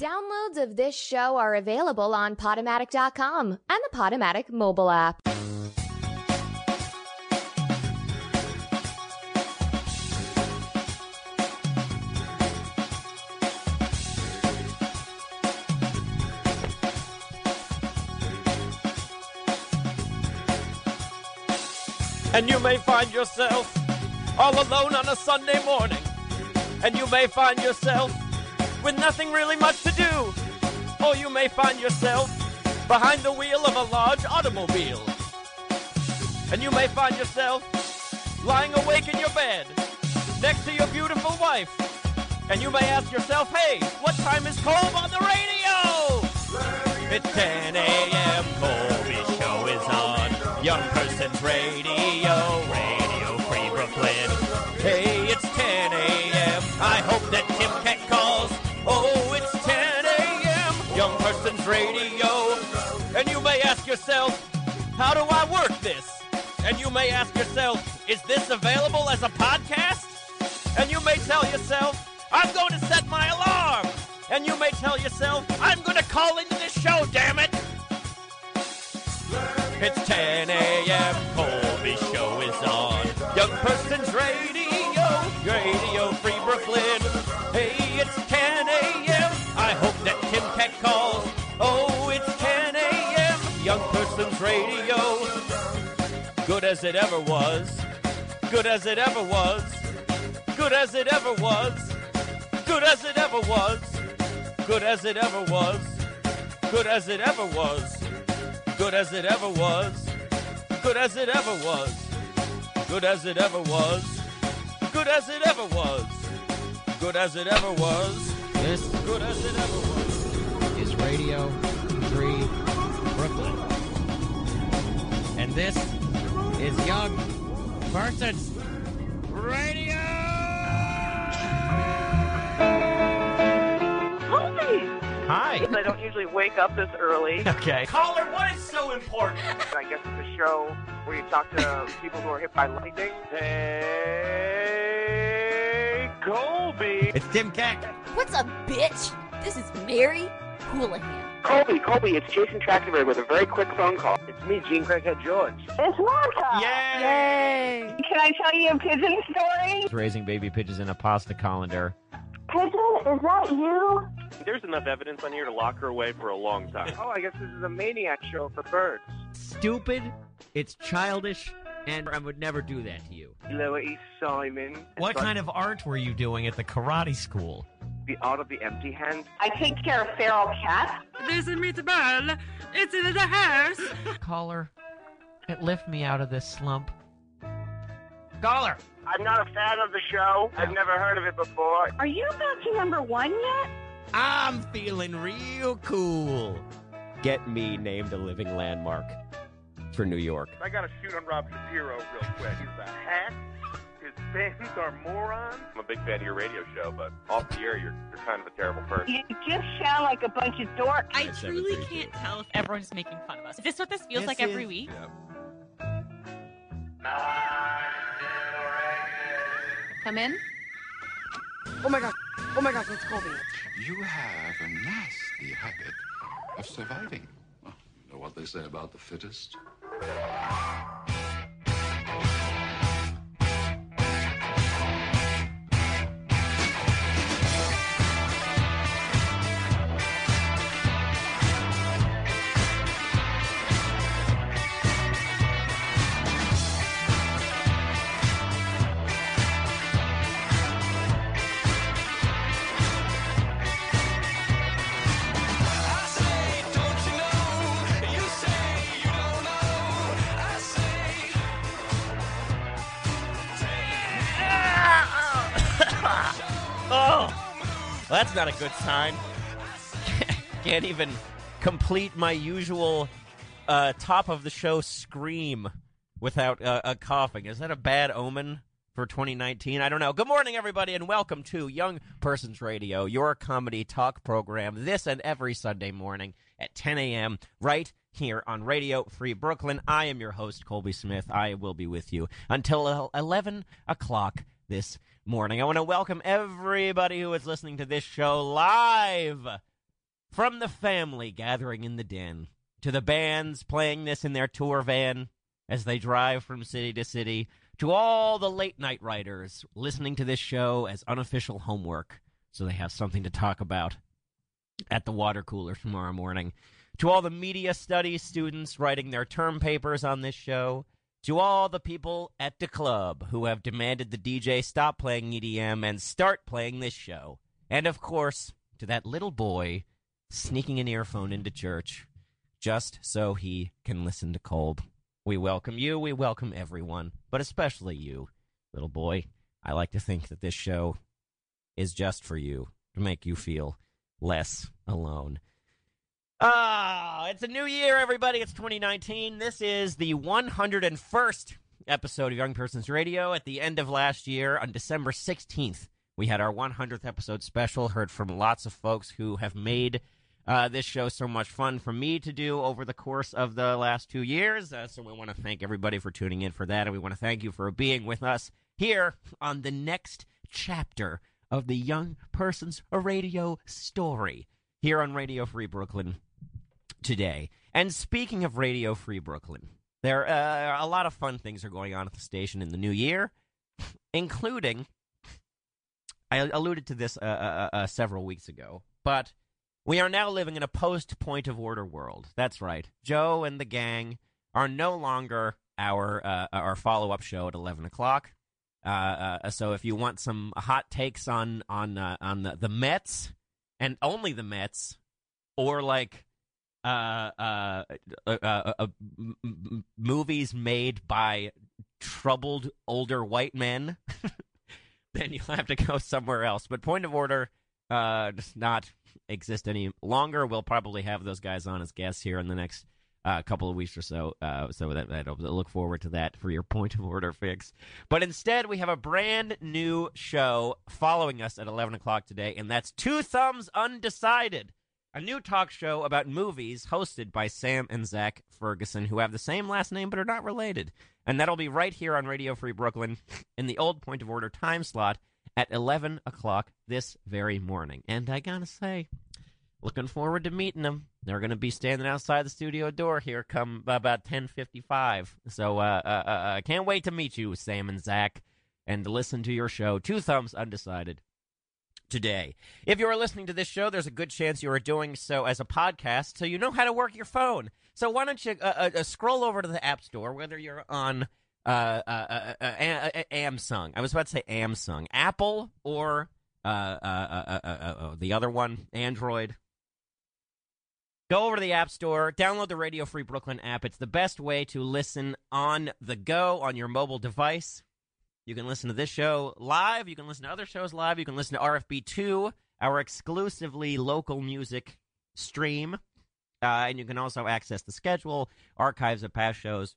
Downloads of this show are available on Podomatic.com and the Podomatic mobile app. And you may find yourself all alone on a Sunday morning. And you may find yourself with nothing really much to do. Or you may find yourself behind the wheel of a large automobile. And you may find yourself lying awake in your bed next to your beautiful wife. And you may ask yourself, hey, what time is Colb on the radio? It's 10 a.m. Colby show is on. Young Person's Radio how do I work this? And you may ask yourself, is this available as a podcast? And you may tell yourself, I'm going to set my alarm. And you may tell yourself, I'm going to call into this show, damn it. It's 10 a.m. Colby Show is on. Young Person's Radio, Radio Free Brooklyn. Hey, as it ever was. Good as it ever was. Good as it ever was. Good as it ever was. Good as it ever was. Good as it ever was. Good as it ever was. Good as it ever was. Good as it ever was. Good as it ever was. Good as it ever was. This Good as it ever was. is Radio Free Brooklyn. And this is Young Persons Radio! Colby! Hi. I don't usually wake up this early. Okay. Caller, what is so important? I guess it's a show where you talk to people who are hit by lightning. Hey, Colby! It's Tim Keck. What's up, bitch? This is Mary Houlihan. Colby, Colby, it's Jason Trachtenberg with a very quick phone call. It's me, Jean Craighead George. It's Martha. Yay! Yay! Can I tell you a pigeon story? Raising baby pigeons in a pasta colander. Pigeon, is that you? There's enough evidence on here to lock her away for a long time. Oh, I guess this is a maniac show for birds. Stupid, it's childish, and I would never do that to you. Lower East Simon. What kind of art were you doing at the karate school? The art of the empty hand. I take care of feral cats. There's a meatball. It's in the house. Caller, it lift me out of this slump. Caller! I'm not a fan of the show. I've never heard of it before. Are you about to number one yet? I'm feeling real cool. Get me named a living landmark for New York. I gotta shoot on Rob Shapiro real quick. He's a hack. His fans are morons. I'm a big fan of your radio show, but off the air, you're, you're kind of a terrible person. You just sound like a bunch of dorks. I It's truly can't tell if everyone's making fun of us. Is this what this feels This like every is- week? Come in. Oh my gosh. Oh my gosh, it's Colby. You have a nasty habit of surviving. Oh, you know what they say about the fittest? Oh, well, that's not a good sign. Can't even complete my usual uh, top of the show scream without uh, a coughing. Is that a bad omen for 2019? I don't know. Good morning, everybody, and welcome to Young Persons Radio, your comedy talk program, this and every Sunday morning at 10 a.m. right here on Radio Free Brooklyn. I am your host, Colby Smith. I will be with you until 11 o'clock this morning. I want to welcome everybody who is listening to this show live From the family gathering in the den to the bands playing this in their tour van as they drive from city to city to all the late night writers listening to this show as unofficial homework so they have something to talk about at the water cooler tomorrow morning. To all the media studies students writing their term papers on this show. To all the people at the club who have demanded the DJ stop playing EDM and start playing this show. And of course, to that little boy sneaking an earphone into church just so he can listen to Kolb. We welcome you, we welcome everyone, but especially you, little boy. I like to think that this show is just for you to make you feel less alone. Ah, it's a new year, everybody. It's 2019. This is the 101st episode of Young Persons Radio. At the end of last year, on December 16th, we had our 100th episode special. Heard from lots of folks who have made uh, this show so much fun for me to do over the course of the last two years. Uh, so we want to thank everybody for tuning in for that, and we want to thank you for being with us here on the next chapter of the Young Persons Radio story here on Radio Free Brooklyn today. And speaking of Radio Free Brooklyn, there uh, a lot of fun things are going on at the station in the new year, including I alluded to this uh, uh, uh, several weeks ago, but we are now living in a post point of order world. That's right. Joe and the gang are no longer our uh, our follow up show at eleven o'clock. Uh, uh, so if you want some hot takes on on on the, the Mets and only the Mets, or like uh, uh, uh, uh, movies made by troubled older white men, then you'll have to go somewhere else. But point of order does not exist any longer. We'll probably have those guys on as guests here in the next uh, couple of weeks or so. Uh, so that, that look forward to that for your point of order fix. But instead, we have a brand new show following us at 11 o'clock today, and that's Two Thumbs Undecided a new talk show about movies hosted by Sam and Zach Ferguson, who have the same last name but are not related. And that'll be right here on Radio Free Brooklyn in the old point of order time slot at 11 o'clock this very morning. And I gotta say, looking forward to meeting them. They're to be standing outside the studio door here come about 10:55. So uh, uh, uh, I can't wait to meet you, Sam and Zach, and listen to your show. Two thumbs undecided today. If you are listening to this show, there's a good chance you are doing so as a podcast, so you know how to work your phone. So why don't you uh, uh, uh scroll over to the App Store, whether you're on uh, uh, uh Samsung. I was about to say Samsung, Apple, or the other one, Android. Go over to the App Store, download the Radio Free Brooklyn app. It's the best way to listen on the go on your mobile device. You can listen to this show live. You can listen to other shows live. You can listen to RFB2, our exclusively local music stream. Uh, and you can also access the schedule, archives of past shows,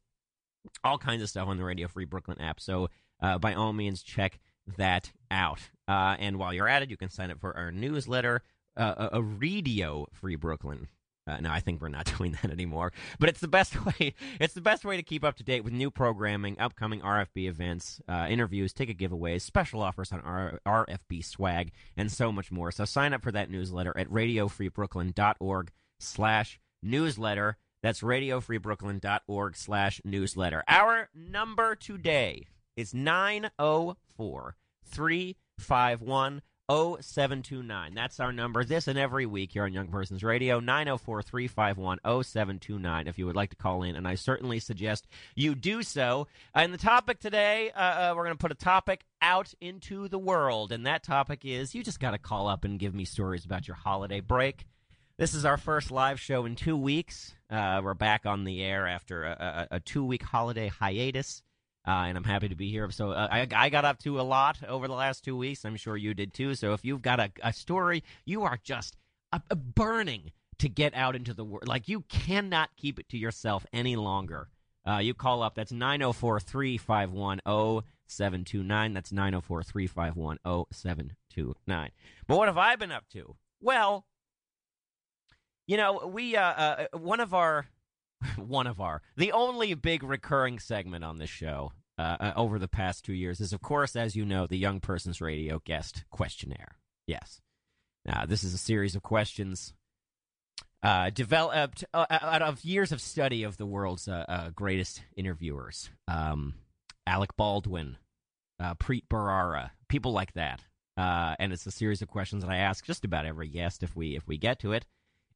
all kinds of stuff on the Radio Free Brooklyn app. So uh, by all means, check that out. Uh, and while you're at it, you can sign up for our newsletter, uh, a Radio Free Brooklyn uh, no, I think we're not doing that anymore. But it's the best way. It's the best way to keep up to date with new programming, upcoming RFB events, uh, interviews, ticket giveaways, special offers on R- RFB swag, and so much more. So sign up for that newsletter at radiofreebrooklyn.org slash newsletter. That's radiofreebrooklyn.org slash newsletter. Our number today is 904 351 0729. That's our number this and every week here on Young Persons Radio, 904 351 0729, if you would like to call in. And I certainly suggest you do so. And the topic today, uh, uh, we're going to put a topic out into the world. And that topic is you just got to call up and give me stories about your holiday break. This is our first live show in two weeks. Uh, we're back on the air after a, a, a two week holiday hiatus. Uh, and I'm happy to be here. So uh, I, I got up to a lot over the last two weeks. I'm sure you did too. So if you've got a, a story, you are just burning to get out into the world. Like you cannot keep it to yourself any longer. Uh, you call up. That's 904 351 0729. That's 904 351 0729. But what have I been up to? Well, you know, we, uh, uh, one of our one of our the only big recurring segment on this show uh, uh, over the past two years is, of course, as you know, the Young Persons Radio guest questionnaire. Yes. Now, this is a series of questions uh, developed uh, out of years of study of the world's uh, uh, greatest interviewers. Um, Alec Baldwin, uh, Preet Bharara, people like that. Uh, and it's a series of questions that I ask just about every guest if we if we get to it.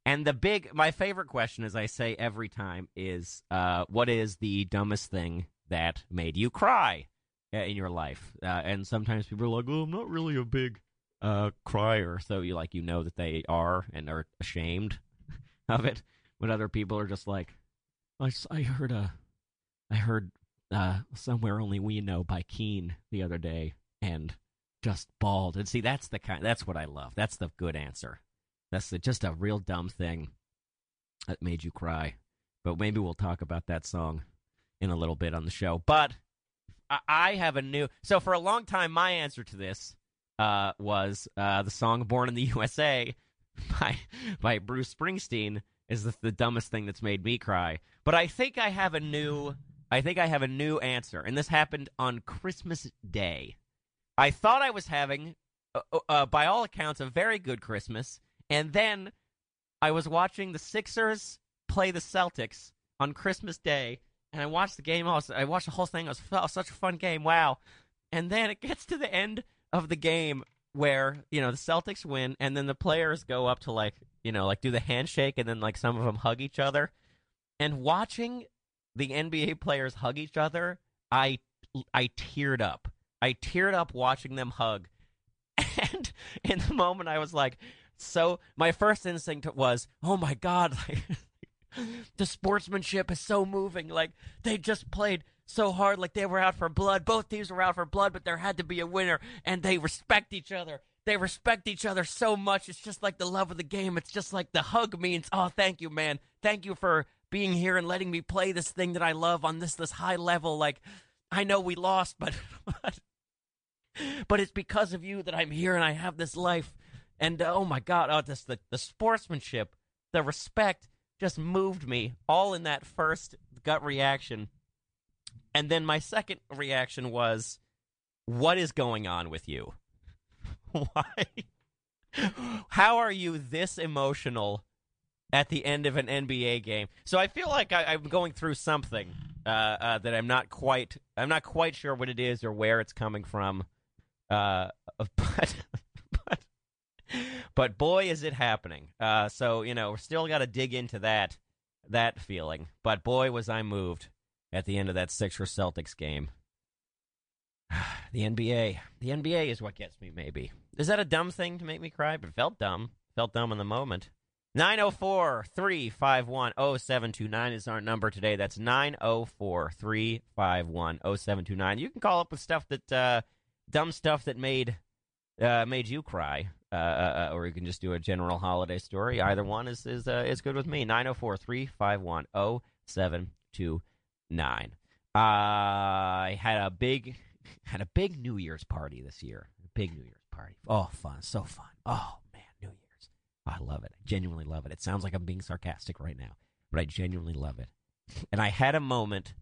And the big, my favorite question, as I say every time, is uh, what is the dumbest thing that made you cry uh, in your life? Uh, and sometimes people are like, "Oh, I'm not really a big uh, crier," so you like you know that they are and are ashamed of it. But other people are just like, "I, I heard a, I heard uh, somewhere only we know by Keane the other day, and just bawled." And see, that's the kind. That's what I love. That's the good answer. That's just a real dumb thing that made you cry. But maybe we'll talk about that song in a little bit on the show. But I, I have a new. So for a long time, my answer to this uh, was uh, the song "Born in the USA" by by Bruce Springsteen is the, the dumbest thing that's made me cry. But I think I have a new. I think I have a new answer, and this happened on Christmas Day. I thought I was having, uh, uh, by all accounts, a very good Christmas, and then I was watching the Sixers play the Celtics on Christmas Day, and I watched the game. I, was, I watched the whole thing. It was such a fun game. Wow! And then it gets to the end of the game where you know the Celtics win, and then the players go up to like you know like do the handshake, and then like some of them hug each other. And watching the NBA players hug each other, I I teared up. I teared up watching them hug. And in the moment, I was like, so my first instinct was, oh my god, like, the sportsmanship is so moving. Like they just played so hard, like they were out for blood. Both teams were out for blood, but there had to be a winner, and they respect each other. They respect each other so much. It's just like the love of the game. It's just like the hug means, oh, thank you, man. Thank you for being here and letting me play this thing that I love on this this high level. Like I know we lost, but but, but it's because of you that I'm here and I have this life. And uh, oh my God, oh, this the the sportsmanship, the respect just moved me all in that first gut reaction. And then my second reaction was, what is going on with you? Why? How are you this emotional at the end of an NBA game? So I feel like I, I'm going through something uh, uh, that I'm not quite I'm not quite sure what it is or where it's coming from. Uh, but but boy, is it happening! Uh, so you know, we're still got to dig into that that feeling. But boy, was I moved at the end of that Sixers Celtics game. the NBA, the NBA is what gets me. Maybe is that a dumb thing to make me cry? But felt dumb. Felt dumb in the moment. 904 351 0729 is our number today. That's 904 351 0729. You can call up with stuff that, uh, dumb stuff that made, uh, made you cry. Uh, uh, or you can just do a general holiday story. Either one is, is, uh, is good with me. 904 351 0729. I had a big, had a big New Year's party this year. Big New Year's party. Oh, fun. So fun. Oh, man. New Year's. I love it. I genuinely love it. It sounds like I'm being sarcastic right now, but I genuinely love it. And I had a moment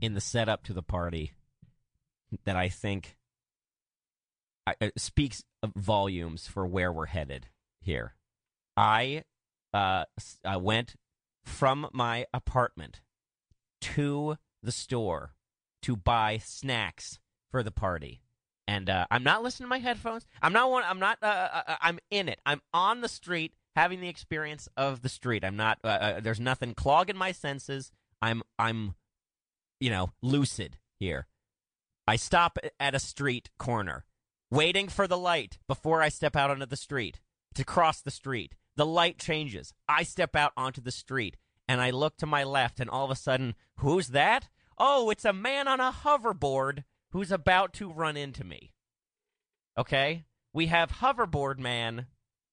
in the setup to the party that I think Speaks volumes for where we're headed here. I uh, I went from my apartment to the store to buy snacks for the party. And uh, I'm not listening to my headphones. I'm not one. I'm not. Uh, uh, uh, I'm in it. I'm on the street, having the experience of the street. I'm not. Uh, uh, there's nothing clogging my senses. I'm. I'm. You know, lucid here. I stop at a street corner, waiting for the light before I step out onto the street to cross the street. The light changes. I step out onto the street and I look to my left, and all of a sudden, who's that? Oh, it's a man on a hoverboard who's about to run into me. Okay? We have hoverboard man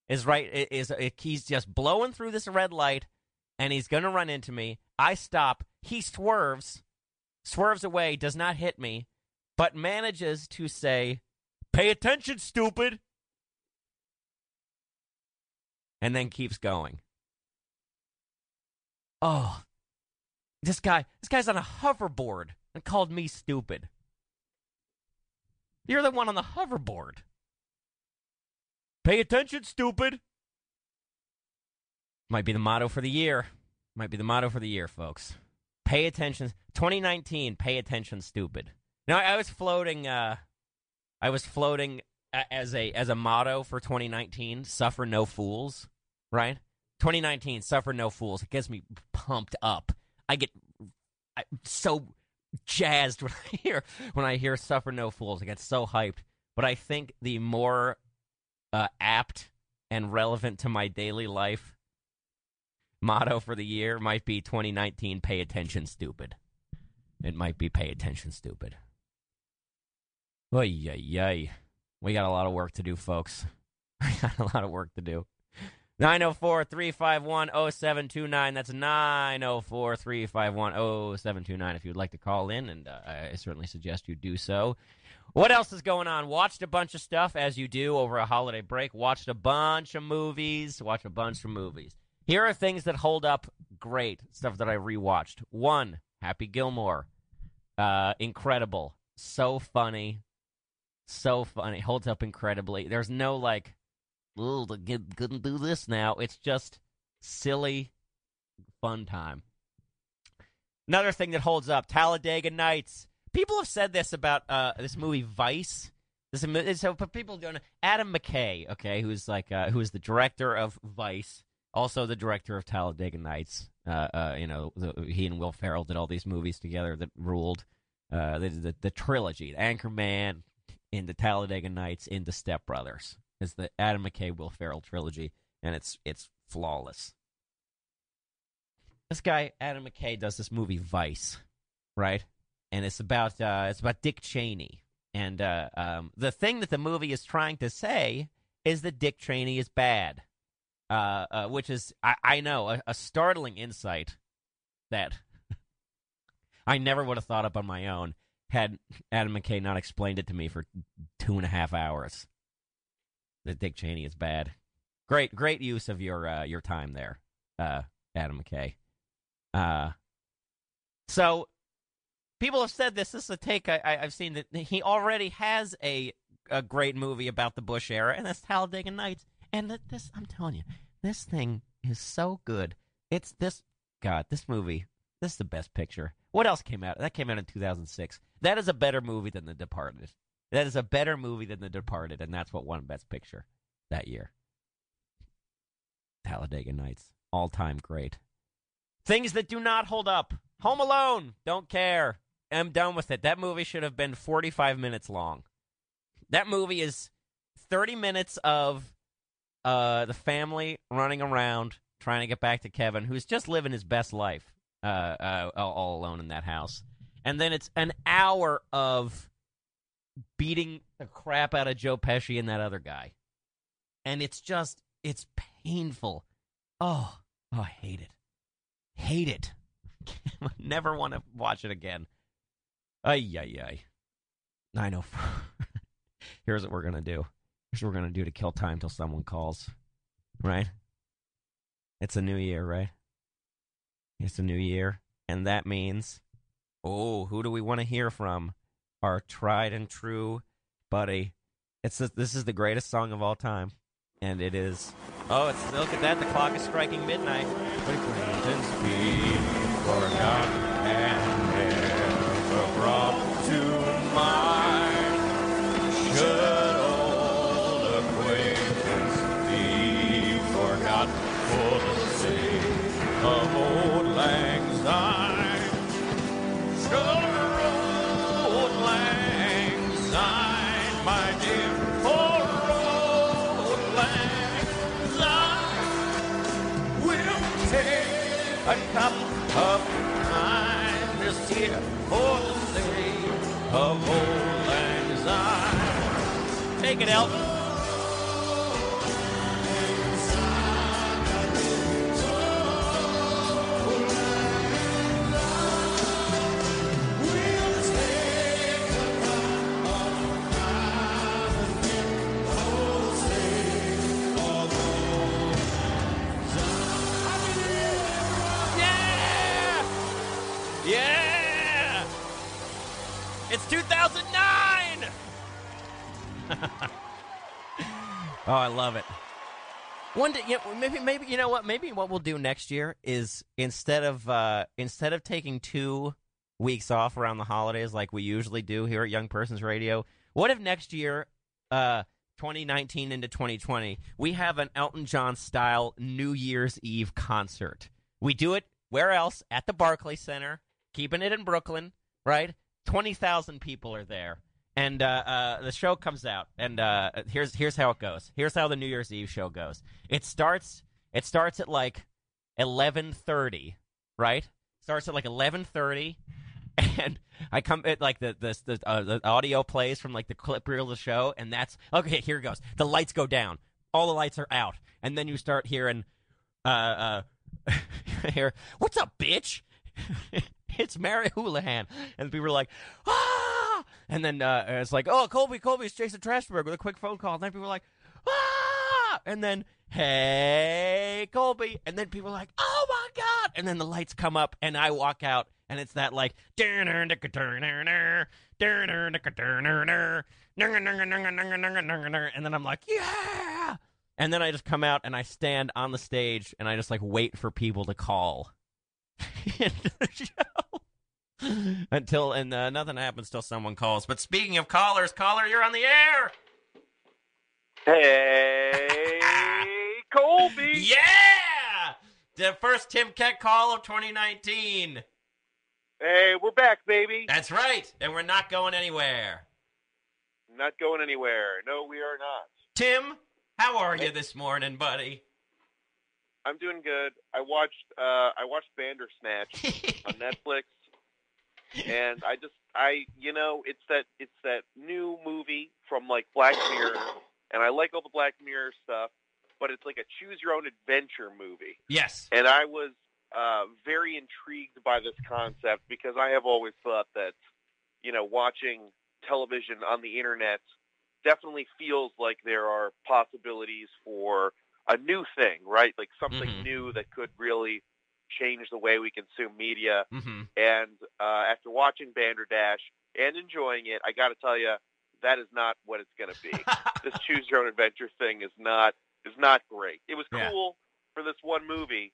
is right is, is he's just blowing through this red light and he's going to run into me. I stop. He swerves, swerves away, does not hit me, but manages to say, "Pay attention, stupid." And then keeps going. Oh, this guy, this guy's on a hoverboard and called me stupid. You're the one on the hoverboard. Pay attention, stupid. Might be the motto for the year. Might be the motto for the year, folks. Pay attention. 2019. Pay attention, stupid. Now I was floating. Uh, I was floating as a as a motto for 2019. Suffer no fools. Right. 2019. Suffer no fools. It gets me pumped up. I get I, so jazzed when I hear when I hear "Suffer No Fools." I get so hyped. But I think the more uh, apt and relevant to my daily life motto for the year might be 2019: "Pay attention, stupid." It might be "Pay attention, stupid." Oy, yay, ay. We got a lot of work to do, folks. We got a lot of work to do. 904 351 0729. That's 904 351 0729 if you would like to call in, and uh, I certainly suggest you do so. What else is going on? Watched a bunch of stuff as you do over a holiday break. Watched a bunch of movies. Watched a bunch of movies. Here are things that hold up great. Stuff that I rewatched. One, Happy Gilmore. Uh, incredible. So funny. So funny. Holds up incredibly. There's no like oh, the couldn't do this now. It's just silly, fun time. Another thing that holds up: Talladega Nights. People have said this about uh, this movie Vice. This so people don't know Adam McKay, okay, who's like uh, who is the director of Vice, also the director of Talladega Nights. Uh, uh, you know, the, he and Will Ferrell did all these movies together that ruled. Uh, the, the the trilogy, Anchorman, into Talladega Nights, into Step Brothers is the Adam McKay Will Ferrell trilogy, and it's it's flawless. This guy Adam McKay does this movie Vice, right? And it's about uh, it's about Dick Cheney, and uh, um, the thing that the movie is trying to say is that Dick Cheney is bad, uh, uh which is I, I know a, a startling insight that I never would have thought up on my own had Adam McKay not explained it to me for two and a half hours that Dick Cheney is bad. Great, great use of your uh, your time there, uh, Adam McKay. Uh, so people have said this. This is a take I, have seen that he already has a a great movie about the Bush era, and that's Talladega Nights. And that this, I'm telling you, this thing is so good. It's this God, this movie. This is the best picture. What else came out? That came out in 2006. That is a better movie than The Departed. That is a better movie than The Departed, and that's what won Best Picture that year. Talladega Nights, all time great. Things that do not hold up. Home Alone, don't care. I'm done with it. That movie should have been 45 minutes long. That movie is 30 minutes of uh, the family running around trying to get back to Kevin, who's just living his best life uh, uh, all alone in that house. And then it's an hour of beating the crap out of Joe Pesci and that other guy. And it's just, it's painful. Oh, oh, I hate it. Hate it. Never want to watch it again. Ay, ay, ay. I know. Here's what we're going to do. Here's what we're going to do to kill time till someone calls. Right? It's a new year, right? It's a new year. And that means, oh, who do we want to hear from? Our tried and true buddy. It's a, this is the greatest song of all time. And it is. Oh, it's look at that. The clock is striking midnight. Of old. Take it, Elton. Oh, I love it. One day, you know, maybe, maybe you know what? Maybe what we'll do next year is instead of uh, instead of taking two weeks off around the holidays like we usually do here at Young Persons Radio, what if next year, uh, 2019 into 2020, we have an Elton John style New Year's Eve concert? We do it where else? At the Barclay Center, keeping it in Brooklyn, right? Twenty thousand people are there and uh, uh, the show comes out, and uh, here's here's how it goes. Here's how the New Year's Eve show goes. It starts it starts at like eleven thirty, right? Starts at like eleven thirty, and I come at like the the the, uh, the audio plays from like the clip reel of the show, and that's okay. Here it goes. The lights go down. All the lights are out, and then you start hearing, uh, uh, here, what's up, bitch? it's Mary Houlihan, and people are like, ah, and then uh, it's like, oh, Colby, Colby, it's Jason Trashberg with a quick phone call, and then people are like, ah, and then hey, Colby, and then people are like, oh my god, and then the lights come up, and I walk out, and it's that like, and then I'm like, yeah, and then I just come out and I stand on the stage and I just like wait for people to call. The show until and uh, nothing happens till someone calls. But speaking of callers, caller, you're on the air. Hey, Colby. Yeah, the first Tim Keck call of 2019. Hey, we're back, baby. That's right, and we're not going anywhere. Not going anywhere. No, we are not. Tim, how are you this morning, buddy? I'm doing good. I watched uh I watched Bandersnatch on Netflix. And I just I you know, it's that it's that new movie from like Black Mirror and I like all the Black Mirror stuff, but it's like a choose your own adventure movie. Yes. And I was uh very intrigued by this concept because I have always thought that you know, watching television on the internet definitely feels like there are possibilities for a new thing, right? Like something Mhm. new that could really change the way we consume media. Mm-hmm. And uh, after watching Bandersnatch and enjoying it, I got to tell you, that is not what it's going to be. this choose your own adventure thing is not is not great. It was Yeah. cool for this one movie,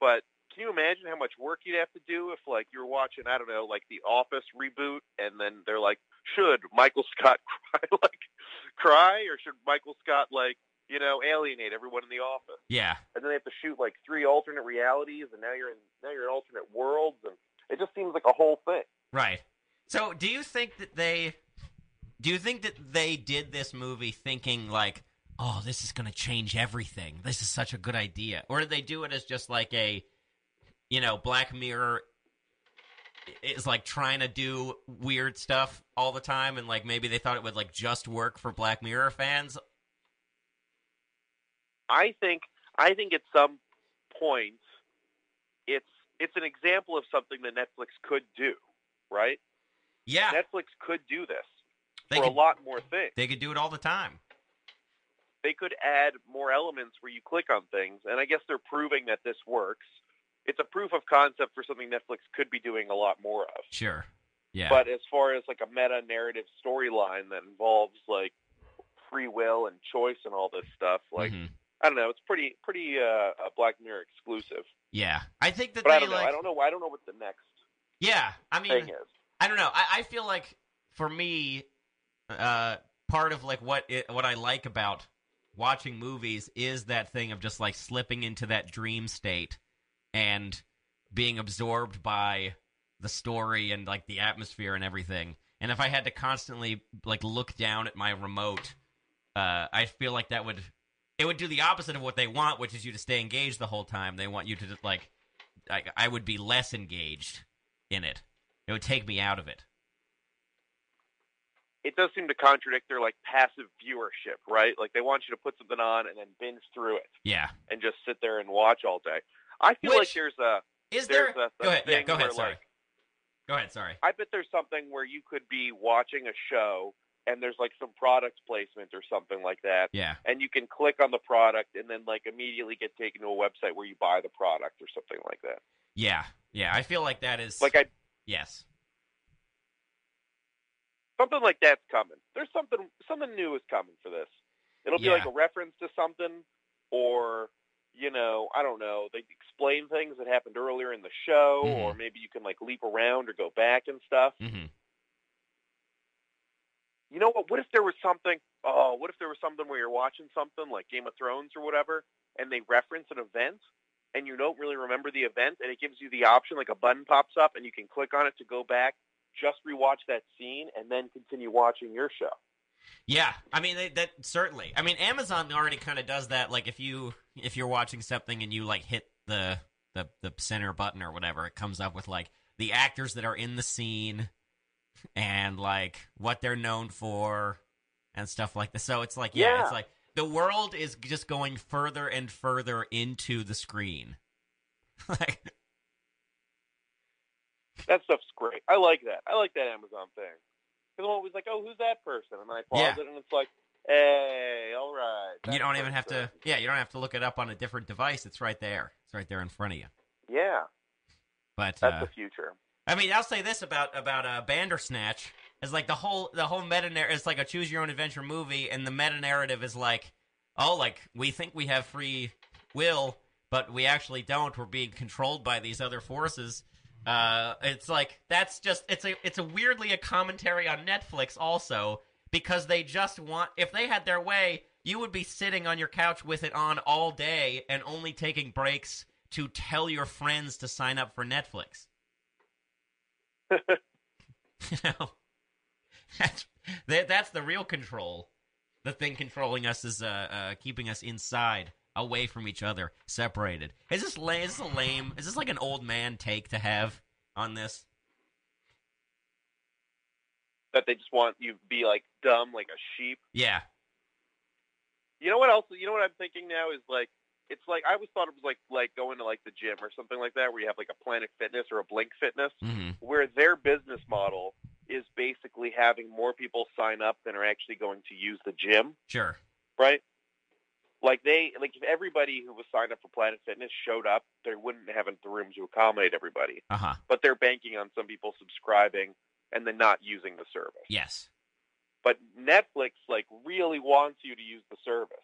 but can you imagine how much work you'd have to do if like you were watching I don't know like the Office reboot and then they're like should Michael Scott cry like cry or should Michael Scott like you know alienate everyone in the office Yeah. and then they have to shoot like three alternate realities and now you're in now you're in alternate worlds and it just seems like a whole thing. Right. So, do you think that they do you think that they did this movie thinking like, "Oh, this is going to change everything. This is such a good idea." Or did they do it as just like a you know, Black Mirror is like trying to do weird stuff all the time and like maybe they thought it would like just work for Black Mirror fans? I think I think at some point it's it's an example of something that Netflix could do, right? Yeah. Netflix could do this They for could- a lot more things. They could do it all the time. They could add more elements where you click on things, and I guess they're proving that this works. It's a proof of concept for something Netflix could be doing a lot more of. Sure. Yeah. But as far as like a meta narrative storyline that involves like free will and choice and all this stuff, like Mhm. I don't know, it's pretty pretty uh, Black Mirror exclusive. Yeah. I think that But they I don't know. like I don't know. I don't know what the next Yeah, I mean, thing is. I don't know. I, I feel like for me, uh, part of like what it, what I like about watching movies is that thing of just like slipping into that dream state and being absorbed by the story and like the atmosphere and everything. And if I had to constantly like look down at my remote, uh, I feel like that would it would do the opposite of what they want, which is you to stay engaged the whole time. They want you to just like I, I would be less engaged in it. It would take me out of it. It does seem to contradict their like passive viewership, right? Like they want you to put something on and then binge through it Yeah. and just sit there and watch all day. I feel like there's a Is there's there? a, Go ahead. Yeah. Go ahead. Sorry. like, Go ahead. Sorry. I bet there's something where you could be watching a show and there's like some product placement or something like that. Yeah. And you can click on the product and then like immediately get taken to a website where you buy the product or something like that. Yeah. Yeah. I feel like that is Like I yes. something like that's coming. There's something something new is coming for this. It'll be Yeah. like a reference to something or you know, I don't know, they explain things that happened earlier in the show, Mhm. or maybe you can like leap around or go back and stuff. hmm You know what? What if there was something? Oh, what if there was something where you're watching something like Game of Thrones or whatever, and they reference an event, and you don't really remember the event, and it gives you the option, like a button pops up, and you can click on it to go back, just rewatch that scene, and then continue watching your show. Yeah, I mean they, that certainly. I mean Amazon already kind of does that. Like if you if you're watching something and you like hit the the the center button or whatever, it comes up with like the actors that are in the scene and like what they're known for and stuff like this. So it's like yeah, Yeah. it's like the world is just going further and further into the screen. like That stuff's great. I like that. I like that Amazon thing. Because I'm always like, oh, who's that person? And then I pause Yeah. it, and it's like, hey, all right. you don't even have to yeah, you don't have to look it up on a different device. It's right there. It's right there in front of you. Yeah, But that's uh, the future. I mean, I'll say this about about uh, Bandersnatch is like the whole the whole meta narrative. It's like a choose your own adventure movie, and the meta narrative is like, oh, like we think we have free will, but we actually don't. We're being controlled by these other forces. Uh, it's like that's just it's a it's a weirdly a commentary on Netflix also because they just want if they had their way, you would be sitting on your couch with it on all day and only taking breaks to tell your friends to sign up for Netflix. you know, that's that, that's the real control. The thing controlling us is uh, uh, keeping us inside, away from each other, separated. Is this lame? Is this a lame? Is this like an old man take to have on this? That they just want you to be like dumb, like a sheep. Yeah, You know what else? You know what I'm thinking now is like it's like I always thought it was like like going to like the gym or something like that, where you have like a Planet Fitness or a Blink Fitness, mm-hmm. where their business model is basically having more people sign up than are actually going to use the gym, sure. right? Like they like if everybody who was signed up for Planet Fitness showed up, they wouldn't have enough room to accommodate everybody. Uh huh. But they're banking on some people subscribing and then not using the service. Yes. But Netflix like really wants you to use the service.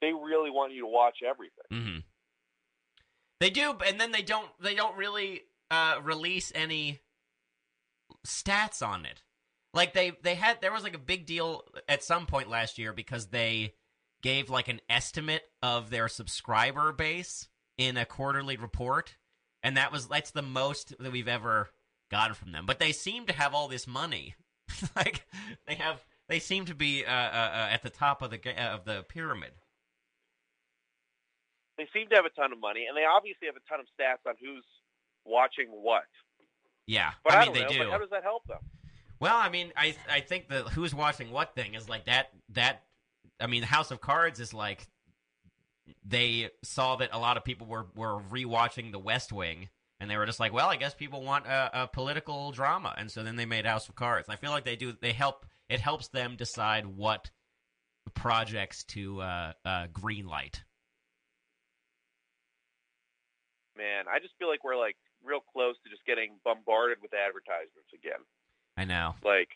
They really want you to watch everything. Mm-hmm. They do, and then they don't. They don't really uh, release any stats on it. Like they they had there was like a big deal at some point last year because they gave like an estimate of their subscriber base in a quarterly report, and that was that's the most that we've ever gotten from them. But they seem to have all this money. like they have they seem to be uh, uh, uh, at the top of the of the pyramid. They seem to have a ton of money, and they obviously have a ton of stats on who's watching what. Yeah, But I I, mean don't they know. do. How does that help them? Well, I mean, I I think the who's watching what thing is like that that I mean, House of Cards is like they saw that a lot of people were were rewatching The West Wing and they were just like, well, I guess people want a, a political drama, and so then they made House of Cards. I feel like they do they help it helps them decide what projects to uh, uh, green light. Man, I just feel like we're like real close to just getting bombarded with advertisements again. I know. Like,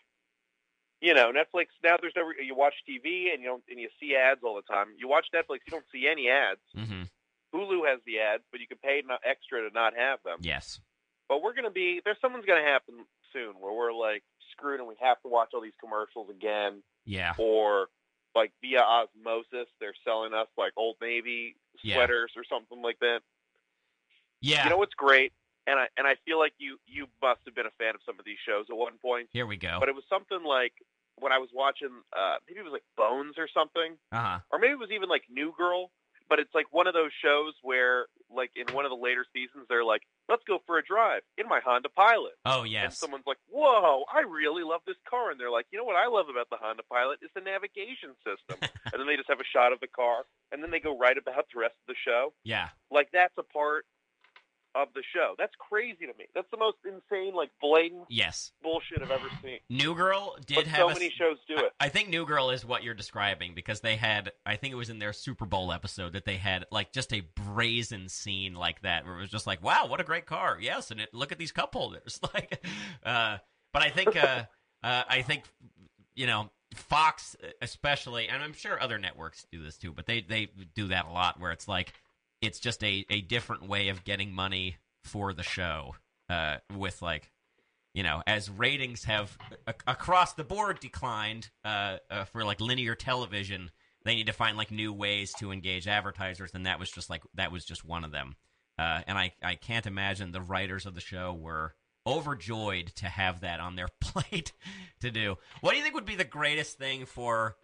you know, Netflix now. There's no you watch TV and you don't and you see ads all the time. You watch Netflix, you don't see any ads. hmm Hulu has the ads, but you can pay extra to not have them. Yes. But we're gonna be there's something's gonna happen soon where we're like screwed and we have to watch all these commercials again, Yeah. or like via osmosis they're selling us like Old Navy Yeah. sweaters or something like that. Yeah. You know what's great? And I and I feel like you you must have been a fan of some of these shows at one point. Here we go. But it was something like when I was watching uh maybe it was like Bones or something. Uh huh. Or maybe it was even like New Girl. But it's like one of those shows where like in one of the later seasons they're like, Let's go for a drive in my Honda Pilot. Oh yes. And someone's like, Whoa, I really love this car and they're like, You know what I love about the Honda Pilot is the navigation system and then they just have a shot of the car and then they go right about the rest of the show. Yeah. Like that's a part of the show. That's crazy to me. That's the most insane, like blatant Yes. bullshit I've ever seen. New Girl did but have so a many shows do it. I think New Girl is what you're describing because they had, I think it was in their Super Bowl episode that they had like just a brazen scene like that where it was just like, wow, what a great car. Yes, and it, look at these cup holders. Like, uh, but I think, uh, uh, I think, you know, Fox especially, and I'm sure other networks do this too, but they they do that a lot where it's like it's just a a different way of getting money for the show uh, with like you know as ratings have a- across the board declined uh, uh, for like linear television they need to find like new ways to engage advertisers and that was just like that was just one of them. Uh, and I, I can't imagine the writers of the show were overjoyed to have that on their plate to do. What do you think would be the greatest thing for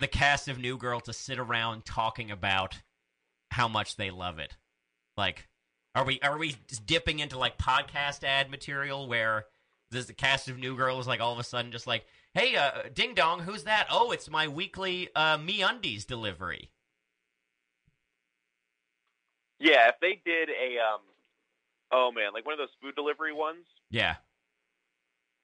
the cast of new girl to sit around talking about how much they love it like are we are we dipping into like podcast ad material where this the cast of New Girl is like all of a sudden just like, hey, uh, ding dong, who's that? Oh, it's my weekly uh, MeUndies delivery. Yeah, if they did a um, oh man, like one of those food delivery ones, Yeah,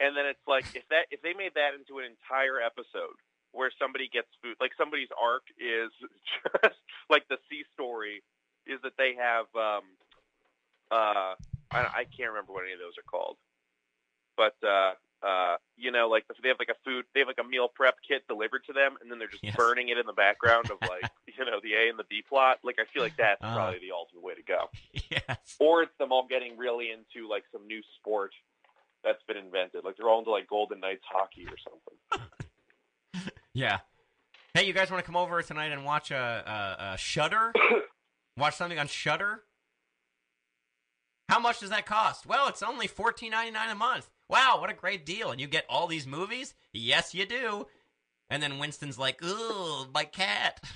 and then it's like if that if they made that into an entire episode where somebody gets food, like somebody's arc is just like the C story is that they have um, uh, I, I can't remember what any of those are called, but uh, uh, you know, like they have like a food, they have like a meal prep kit delivered to them, and then they're just Yes. burning it in the background of like you know the A and the B plot. Like I feel like that's Uh. probably the ultimate way to go. yes, Or it's them all getting really into like some new sport that's been invented. Like they're all into like Golden Knights hockey or something. yeah. Hey, you guys want to come over tonight and watch a, a, a Shudder? watch something on Shudder? How much does that cost? Well, it's only fourteen ninety nine a month. Wow, what a great deal! And you get all these movies. Yes, you do. And then Winston's like, "Ooh, my cat."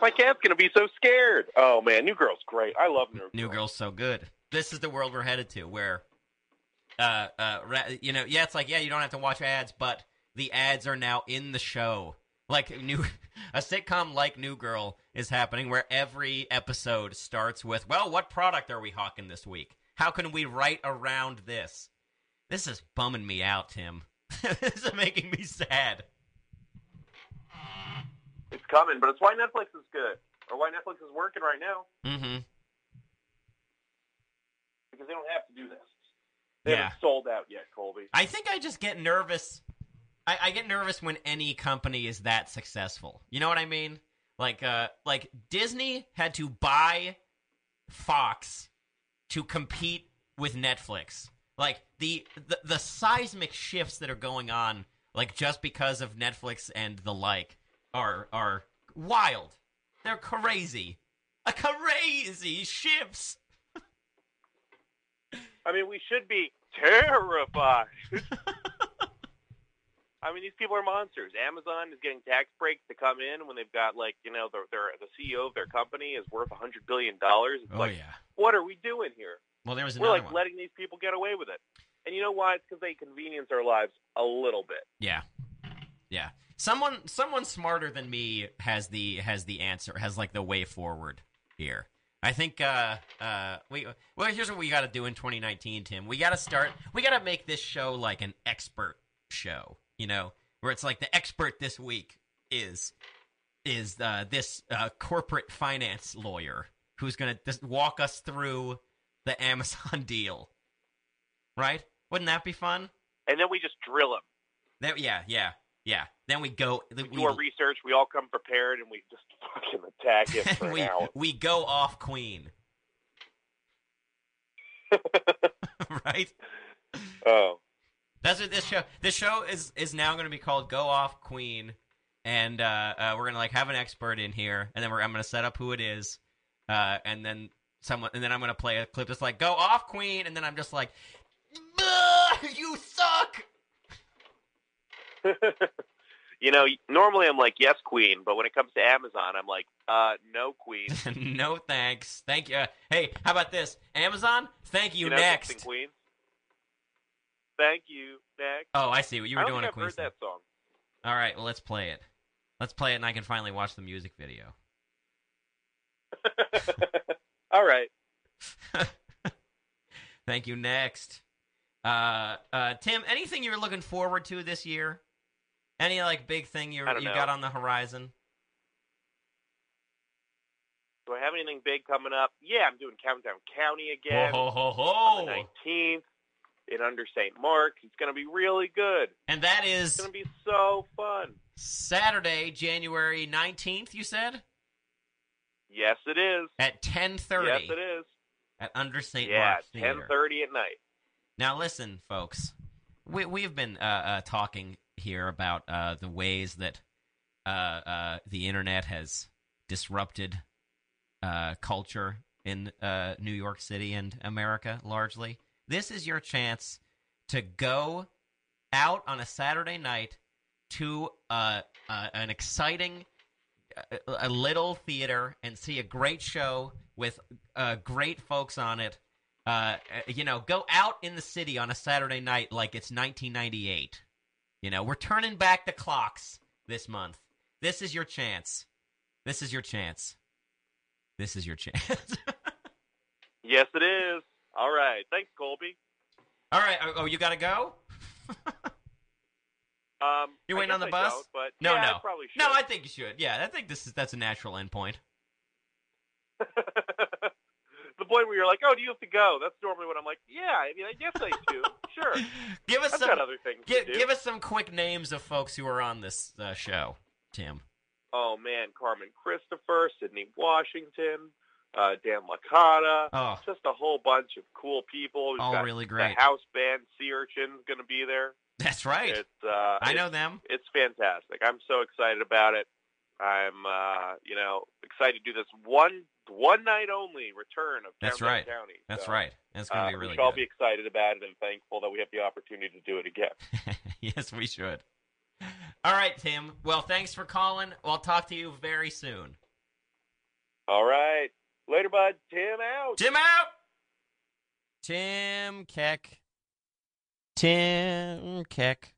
My cat's gonna be so scared. Oh man, New Girl's great. I love New Girl. New Girl's so good. This is the world we're headed to, where, uh, uh, you know, yeah, it's like, yeah, you don't have to watch ads, but the ads are now in the show. Like new, a sitcom like New Girl is happening, where every episode starts with, well, what product are we hawking this week? How can we write around this? This is bumming me out, Tim. this is making me sad. It's coming, but it's why Netflix is good, or why Netflix is working right now Mm-hmm. because they don't have to do this. They Yeah. haven't sold out yet, Colby. I think I just get nervous. I, I get nervous when any company is that successful. You know what I mean? Like, uh, like Disney had to buy Fox to compete with Netflix. Like the, the the seismic shifts that are going on, like just because of Netflix and the like, are are wild. They're crazy, a crazy shifts. I mean, we should be terrified. I mean, these people are monsters. Amazon is getting tax breaks to come in when they've got like you know, their, their the CEO of their company is worth a hundred billion dollars. It's Oh like, yeah. what are we doing here? Well, there was We're like one. letting these people get away with it. And you know why? It's because they convenience our lives a little bit. Yeah, yeah. Someone, someone smarter than me has the has the answer. Has like the way forward here. I think. Uh, uh, we well, here's what we got to do in 2019, Tim. We got to start. We got to make this show like an expert show. You know, where it's like the expert this week is is uh, this uh, corporate finance lawyer who's gonna just walk us through the Amazon deal. Right? Wouldn't that be fun? And then we just drill him. That, yeah, yeah, yeah. Then we go. We do our research. We all come prepared, and we just fucking attack him for we an hour. we go off Queen. right. Oh, That's what this show. This show is is now going to be called Go Off Queen, and uh, uh, we're gonna like have an expert in here, and then we're I'm gonna set up who it is, uh, and then someone, and then I'm gonna play a clip that's like Go Off Queen, and then I'm just like, you suck. you know, normally I'm like yes, queen, but when it comes to Amazon, I'm like uh, no, queen. no thanks. Thank you. Uh, hey, how about this? Amazon, thank you, know, next. Queen. Thank you. Next. Oh, I see what you were doing. I've Queen heard thing. that song. All right, well, let's play it. Let's play it, and I can finally watch the music video. All right. Thank you. Next, uh, uh, Tim. Anything you're looking forward to this year? Any like big thing you you know. got on the horizon? Do I have anything big coming up? Yeah, I'm doing Downtown County again. ho ho ho on the 19th. in Under St. Mark. It's going to be really good. And that is It's going to be so fun. Saturday, January 19th, you said? Yes, it is. At 10:30 Yes, it is. at Under St. Yeah, Mark's ten Theater. thirty at night. Now, listen, folks. We we've been uh, uh, talking here about uh, the ways that uh, uh, the internet has disrupted uh, culture in New York City and America largely. This is your chance to go out on a Saturday night to an exciting a little theater and see a great show with uh, great folks on it. Uh, you know, go out in the city on a Saturday night like it's 1998. You know, we're turning back the clocks this month. This is your chance. This is your chance. This is your chance. Yes, it is. All right. Thanks, Colby. All right. Oh, oh, you got to go? Um, You I waiting on the I bus? but No, yeah, I no. probably should. No, I think you should. Yeah, I think this is that's a natural endpoint. point where you're like, "Oh, do you have to go?" That's normally when I'm like, "Yeah, I mean, I guess I do. sure." Give us I've some other things give, give us some quick names of folks who are on this uh, show, Tim. Oh man, Carmen Christopher, Sydnee Washington, uh, Dan Licata, Oh, just a whole bunch of cool people. We've All got really great. The house band Sea Urchin's going to be there. that's right. It's uh, I it's- know them. It's fantastic. I'm so excited about it. I'm, uh, you know, excited to do this one one night only return of That's Downtown right. County. That's So, right. That's going to uh, be really we should all good. be excited about it and thankful that we have the opportunity to do it again. yes, we should. All right, Tim. Well, thanks for calling. I'll talk to you very soon. All right, later, bud. Tim out. Tim out. Tim Keck. Tim Keck.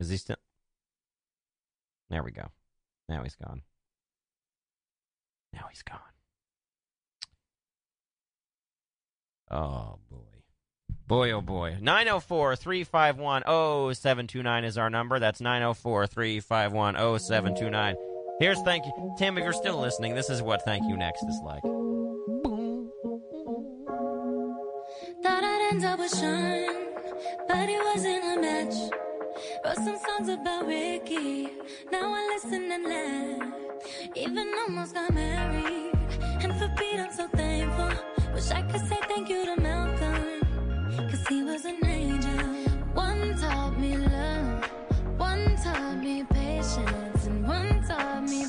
Is he still? There we go. Now he's gone. Now he's gone. Oh boy. Boy, oh boy. 904 351 0729 is our number. That's 904 351 0729. Here's thank you. Tim, if you're still listening, this is what thank you next is like. Thought I'd end up with Sean, but it wasn't a match. Wrote some songs about Ricky. Now I listen and laugh. Even almost got married. And for Pete, I'm so thankful. Wish I could say thank you to Malcolm. Cause he was an angel. One taught me love. One taught me patience. And one taught me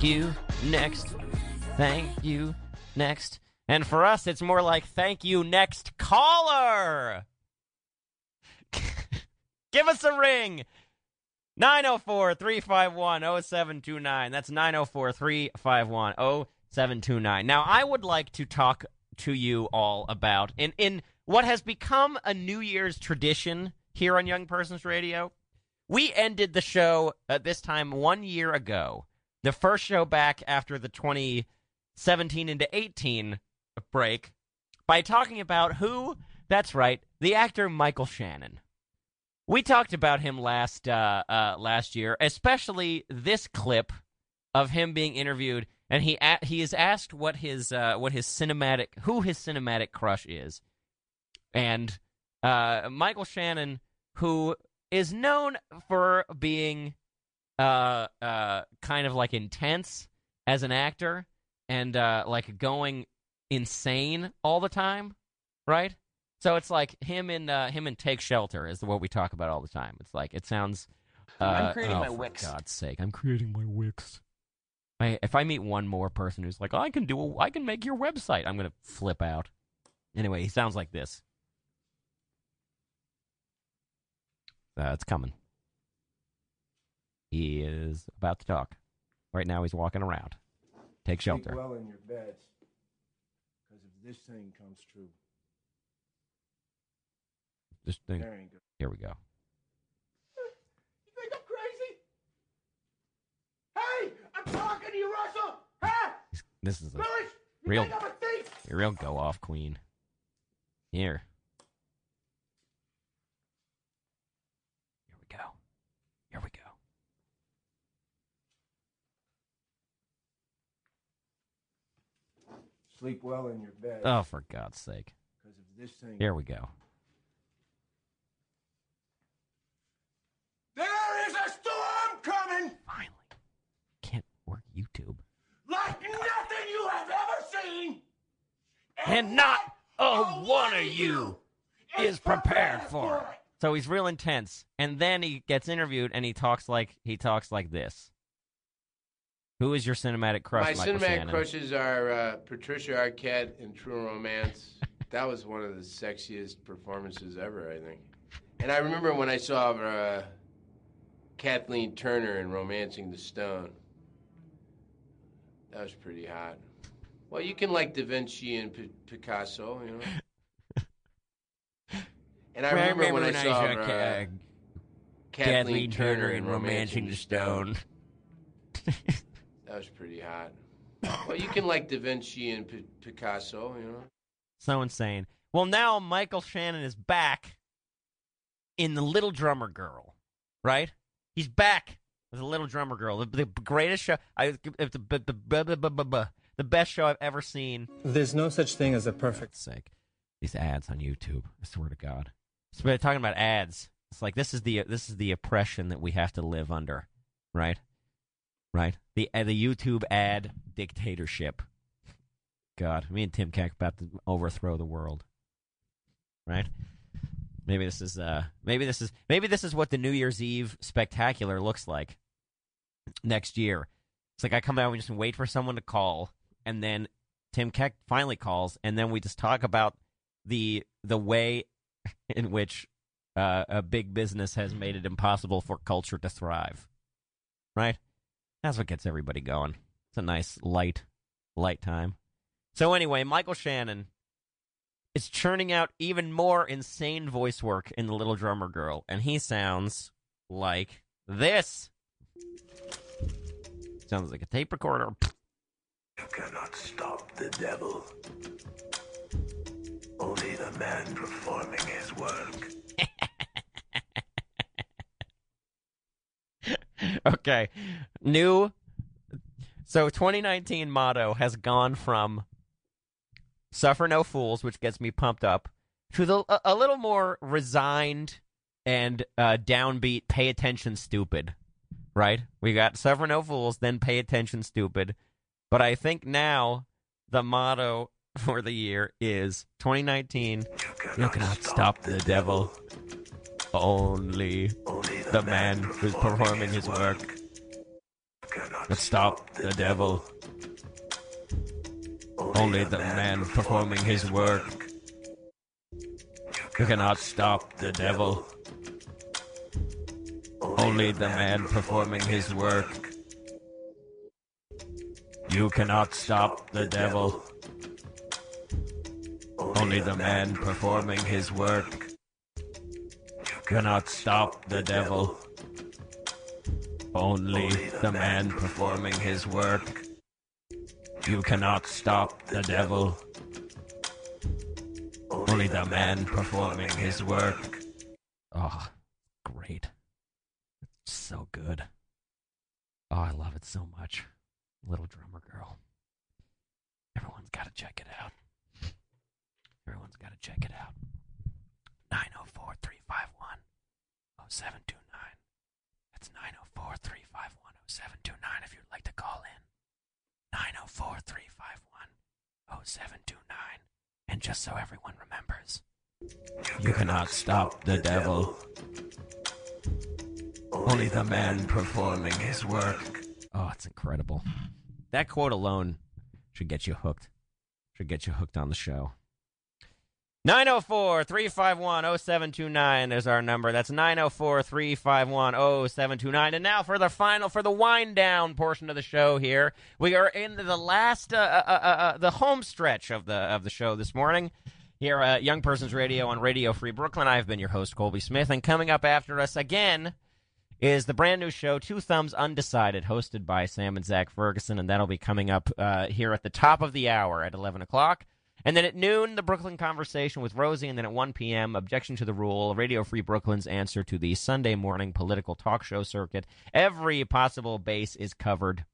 Thank you. Next. Thank you. Next. And for us, it's more like thank you. Next caller. Give us a ring. 904 351 0729. That's 904 351 0729. Now, I would like to talk to you all about, in, in what has become a New Year's tradition here on Young Persons Radio. We ended the show at this time one year ago. The first show back after the 2017 into 18 break by talking about who, that's right, the actor Michael Shannon. We talked about him last uh, uh, last year, especially this clip of him being interviewed, and he a- he is asked what his uh, what his cinematic who his cinematic crush is, and uh, Michael Shannon, who is known for being uh, uh, kind of like intense as an actor and uh, like going insane all the time, right? So it's like him and uh, him and Take Shelter is what we talk about all the time. It's like it sounds. Uh, I'm creating oh, my for God's sake, I'm creating my Wix. I, if I meet one more person who's like, I can do, a, I can make your website, I'm gonna flip out. Anyway, he sounds like this. Uh, it's coming. He is about to talk. Right now, he's walking around. Take Sleep shelter. well in your beds. Because if this thing comes true, This thing. there ain't good. Here we go. You think I'm crazy? Hey, I'm talking to you, Russell. Huh? This is a Louis, you real, think I'm a thief? a real go off queen. Here. Here we go. Here we go. Sleep well in your bed. Oh, for God's sake. Because of this thing. Here we go. There is a storm coming Finally. Can't work YouTube. like nothing you have ever seen. And not a one of you is prepared for it. So he's real intense, and then he gets interviewed, and he talks like he talks like this. Who is your cinematic crush, My Michael cinematic Shannon? crushes are uh, Patricia Arquette in True Romance. that was one of the sexiest performances ever, I think. And I remember when I saw uh, Kathleen Turner in Romancing the Stone. That was pretty hot. Well, you can like Da Vinci and P- Picasso, you know. And I remember when I saw uh, Ka- Kathleen Turner in Romancing the Stone. That was pretty hot. Well, you can like Da Vinci and P- Picasso, you know. So insane. Well, now Michael Shannon is back in the Little Drummer Girl, right? He's back with the Little Drummer Girl, the, the greatest show. I the, the, the, the best show I've ever seen. There's no such thing as a perfect. sake. These ads on YouTube. I swear to God. So we're talking about ads. It's like this is the this is the oppression that we have to live under, right? Right. The uh, the YouTube ad dictatorship. God, me and Tim Keck about to overthrow the world. Right. Maybe this is uh maybe this is maybe this is what the New Year's Eve spectacular looks like next year. It's like I come out and just wait for someone to call, and then Tim Keck finally calls, and then we just talk about the the way in which uh, a big business has made it impossible for culture to thrive. Right? That's what gets everybody going. It's a nice light light time. So anyway, Michael Shannon is churning out even more insane voice work in The Little Drummer Girl, and he sounds like this. Sounds like a tape recorder. You cannot stop the devil. Only the man performing his work. okay. New. So 2019 motto has gone from suffer no fools, which gets me pumped up, to the a, a little more resigned and uh, downbeat. Pay attention, stupid. Right? We got suffer no fools, then pay attention, stupid. But I think now the motto for the year is 2019. You cannot stop the devil. Only the man who's performing his work. But stop the devil. Only the man performing his work. You cannot stop the devil. Only the man performing his work. You cannot stop the devil. Only the man performing his work. You cannot stop the devil. Only the man performing his work. You cannot stop the devil. Only the man performing his work. Oh, great. It's so good. Oh, I love it so much. Little Drummer Girl. Everyone's got to check it out. Everyone's got to check it out. 904 351 0729. That's 904 351 0729 if you'd like to call in. 904 351 0729. And just so everyone remembers, you cannot stop the devil. Only the man performing his work. Oh, it's incredible. That quote alone should get you hooked. Should get you hooked on the show. 904 351 0729 is our number. That's 904 351 0729. And now for the final, for the wind down portion of the show here. We are in the last, uh, uh, uh, uh, the home stretch of the, of the show this morning. Here at Young Persons Radio on Radio Free Brooklyn. I've been your host, Colby Smith. And coming up after us again is the brand new show, Two Thumbs Undecided, hosted by Sam and Zach Ferguson. And that'll be coming up uh, here at the top of the hour at 11 o'clock. And then at noon, the Brooklyn Conversation with Rosie. And then at 1 p.m., Objection to the Rule, Radio Free Brooklyn's answer to the Sunday morning political talk show circuit. Every possible base is covered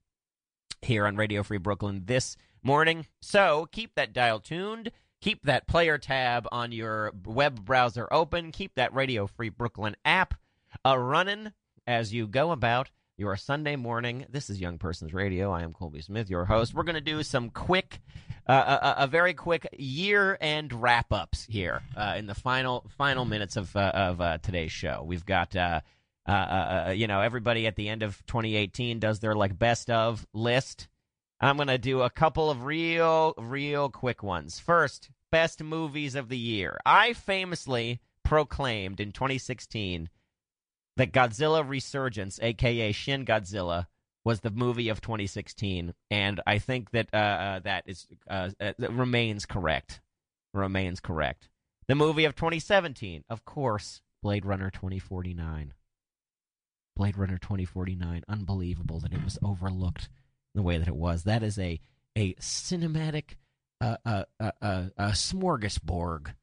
here on Radio Free Brooklyn this morning. So keep that dial tuned. Keep that player tab on your web browser open. Keep that Radio Free Brooklyn app a running as you go about your Sunday morning. This is Young Persons Radio. I am Colby Smith, your host. We're going to do some quick, uh, a, a very quick year end wrap ups here uh, in the final final minutes of uh, of uh, today's show. We've got. Uh, uh, uh, uh, you know, everybody at the end of 2018 does their like best of list. I'm going to do a couple of real, real quick ones. First, best movies of the year. I famously proclaimed in 2016 that Godzilla Resurgence, aka Shin Godzilla, was the movie of 2016, and I think that uh, uh, that is uh, uh, that remains correct. Remains correct. The movie of 2017, of course, Blade Runner 2049. Blade Runner 2049. Unbelievable that it was overlooked the way that it was. That is a a cinematic uh, uh, uh, uh, smorgasbord,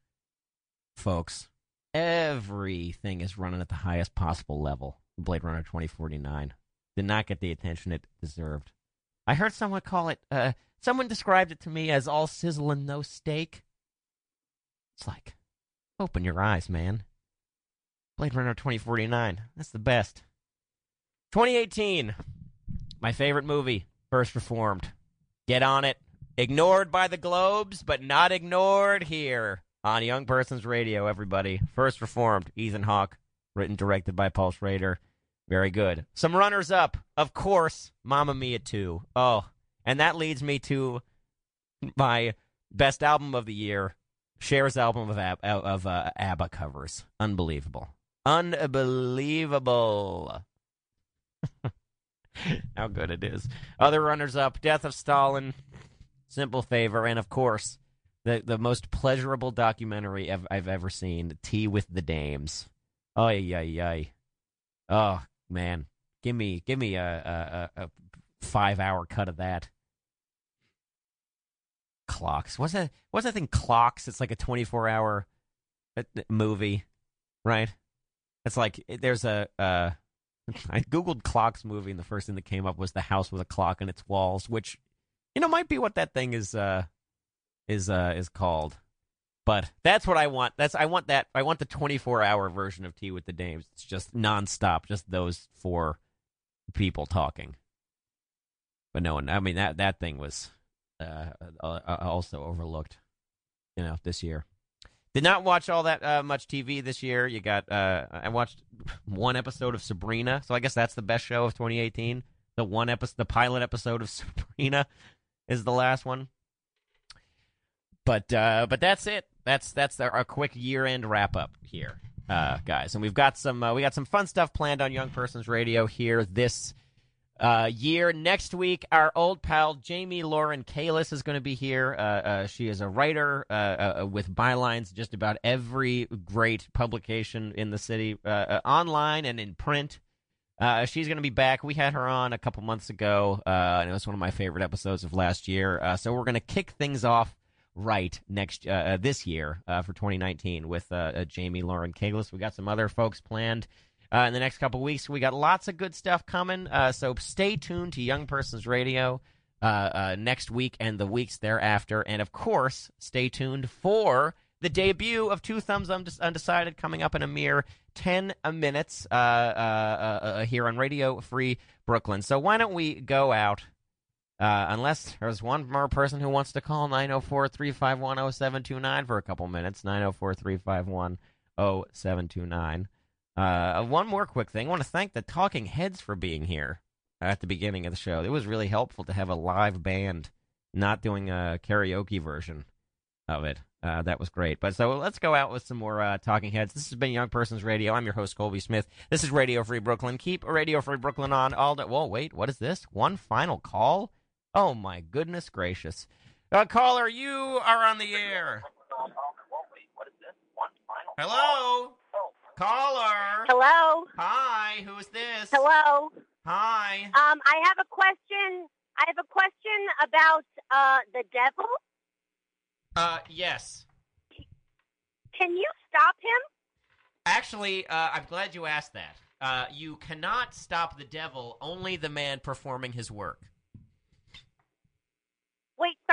folks. Everything is running at the highest possible level. Blade Runner 2049 did not get the attention it deserved. I heard someone call it. Uh, someone described it to me as all sizzle and no steak. It's like, open your eyes, man. Blade Runner 2049. That's the best. 2018. My favorite movie, First Reformed. Get on it. Ignored by the Globes, but not ignored here on Young Persons Radio, everybody. First Reformed, Ethan Hawke, written, directed by Paul Schrader. Very good. Some runners up, of course, Mamma Mia 2. Oh, and that leads me to my best album of the year, Cher's album of, Ab- of uh, ABBA covers. Unbelievable. Unbelievable. How good it is. Other runners up Death of Stalin, Simple Favor, and of course, the, the most pleasurable documentary I've, I've ever seen Tea with the Dames. Oh, yeah, yeah. Oh, man. Give me give me a, a, a five hour cut of that. Clocks. What's that? What's that thing? Clocks. It's like a twenty four hour uh, movie, right? It's like there's a. Uh, I googled clocks movie, and the first thing that came up was the house with a clock in its walls, which you know might be what that thing is uh, is uh, is called. But that's what I want. That's I want that. I want the 24 hour version of Tea with the Dames. It's just nonstop, just those four people talking. But no one. I mean that that thing was uh, uh, also overlooked. You know, this year. Did not watch all that uh, much TV this year. You got. Uh, I watched one episode of Sabrina, so I guess that's the best show of 2018. The one episode, the pilot episode of Sabrina, is the last one. But uh, but that's it. That's that's our, quick year end wrap up here, uh, guys. And we've got some uh, we got some fun stuff planned on Young Persons Radio here this uh, year. Next week, our old pal Jamie Lauren Keiles is going to be here. Uh, uh, she is a writer uh, uh, with bylines just about every great publication in the city, uh, uh, online and in print. Uh, she's going to be back. We had her on a couple months ago, uh, and it was one of my favorite episodes of last year. Uh, so we're going to kick things off right next uh, uh, this year uh, for 2019 with uh, uh, Jamie Lauren Keiles. We got some other folks planned uh, in the next couple weeks. We got lots of good stuff coming. Uh, so stay tuned to Young Persons Radio next week and the weeks thereafter, and of course, stay tuned for the debut of Two Thumbs Undec- Undecided coming up in a mere 10 minutes here on Radio Free Brooklyn. So why don't we go out? Uh, unless there's one more person who wants to call 904 351 0729 for a couple minutes. 904 351 0729. Uh, one more quick thing. I want to thank the Talking Heads for being here at the beginning of the show. It was really helpful to have a live band, not doing a karaoke version of it. Uh, that was great. But so let's go out with some more uh, Talking Heads. This has been Young Persons Radio. I'm your host, Colby Smith. This is Radio Free Brooklyn. Keep Radio Free Brooklyn on all day. Whoa, wait, what is this? One final call? Oh, my goodness gracious. Uh, caller, you are on the air. Hello? Caller? Hello? Hi, who's this? Hello? Hi. Um, I have a question. I have a question about uh, the devil. Uh, yes. Can you stop him? Actually, uh, I'm glad you asked that. Uh, you cannot stop the devil, only the man performing his work.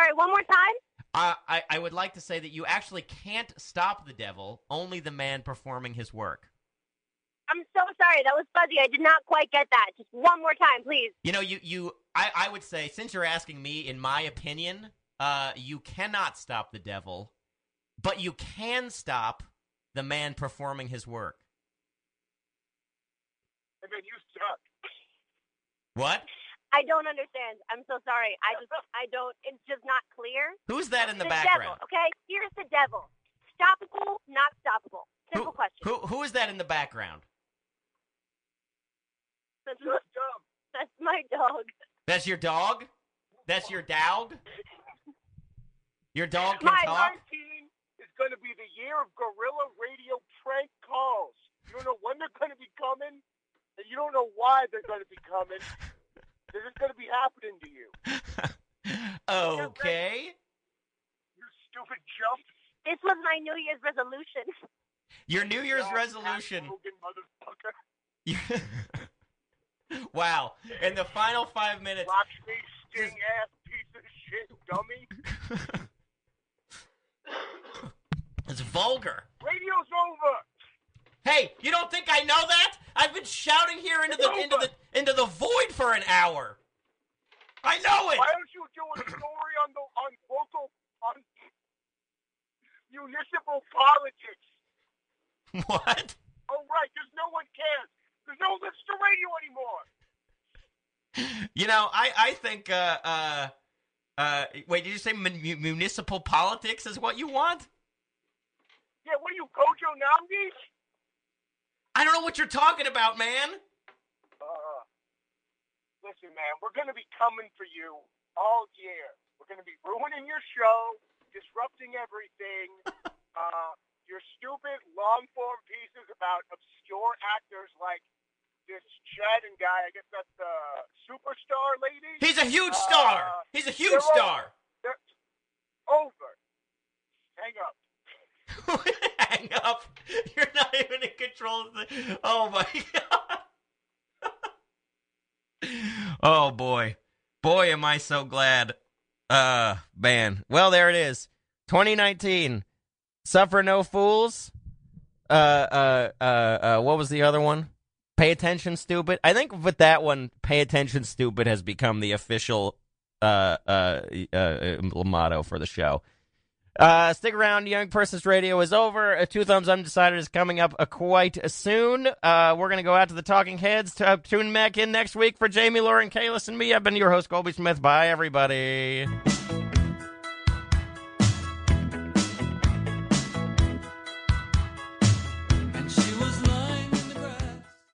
Wait, sorry, one more time? Uh, I, I would like to say that you actually can't stop the devil, only the man performing his work. I'm so sorry. That was fuzzy. I did not quite get that. Just one more time, please. You know, you, you I, I would say, since you're asking me, in my opinion, uh, you cannot stop the devil, but you can stop the man performing his work. And then you suck. What? I don't understand. I'm so sorry. I just, I don't, it's just not clear. Who's that in the, the background? devil, okay? Here's the devil. Stoppable, not stoppable. Simple question. Who who is that in the background? That's, my, that's my dog. That's your dog? That's your dog? Your dog can My talk? 19 is going to be the year of gorilla radio prank calls. You don't know when they're going to be coming, and you don't know why they're going to be coming. They're just going to be happening to you. Okay. You stupid jump. This was my New Year's resolution. Your New Year's Dog, resolution. Hogan wow. In the final five minutes. Watch me sting ass piece of shit, dummy. It's vulgar. Radio's over. Hey, you don't think I know that? I've been shouting here into the into the into the void for an hour. I know it. Why don't you do a story on the on local on municipal politics? What? Oh right, because no one cares. There's no Lister Radio anymore. You know, I I think uh uh uh wait, did you say mun- municipal politics is what you want? Yeah, what are you, Kojo Nnamdi? I don't know what you're talking about, man. Uh, listen, man, we're gonna be coming for you all year. We're gonna be ruining your show, disrupting everything. uh, your stupid long form pieces about obscure actors like this Chad and guy. I guess that's the superstar lady. He's a huge Uh, star. He's a huge star. Over. Over. Hang up. Hang up. You're not even in control of the. Oh my god. oh boy, boy, am I so glad. Uh, man. Well, there it is. 2019. Suffer no fools. Uh, uh, uh, uh. What was the other one? Pay attention, stupid. I think with that one, pay attention, stupid has become the official uh, uh, uh, uh motto for the show. Uh, stick around. Young Persons Radio is over. Uh, Two Thumbs Undecided is coming up uh, quite soon. Uh, we're going to go out to the Talking Heads. To, tune back in next week for Jamie, Lauren, Keiles, and me. I've been your host, Colby Smith. Bye, everybody.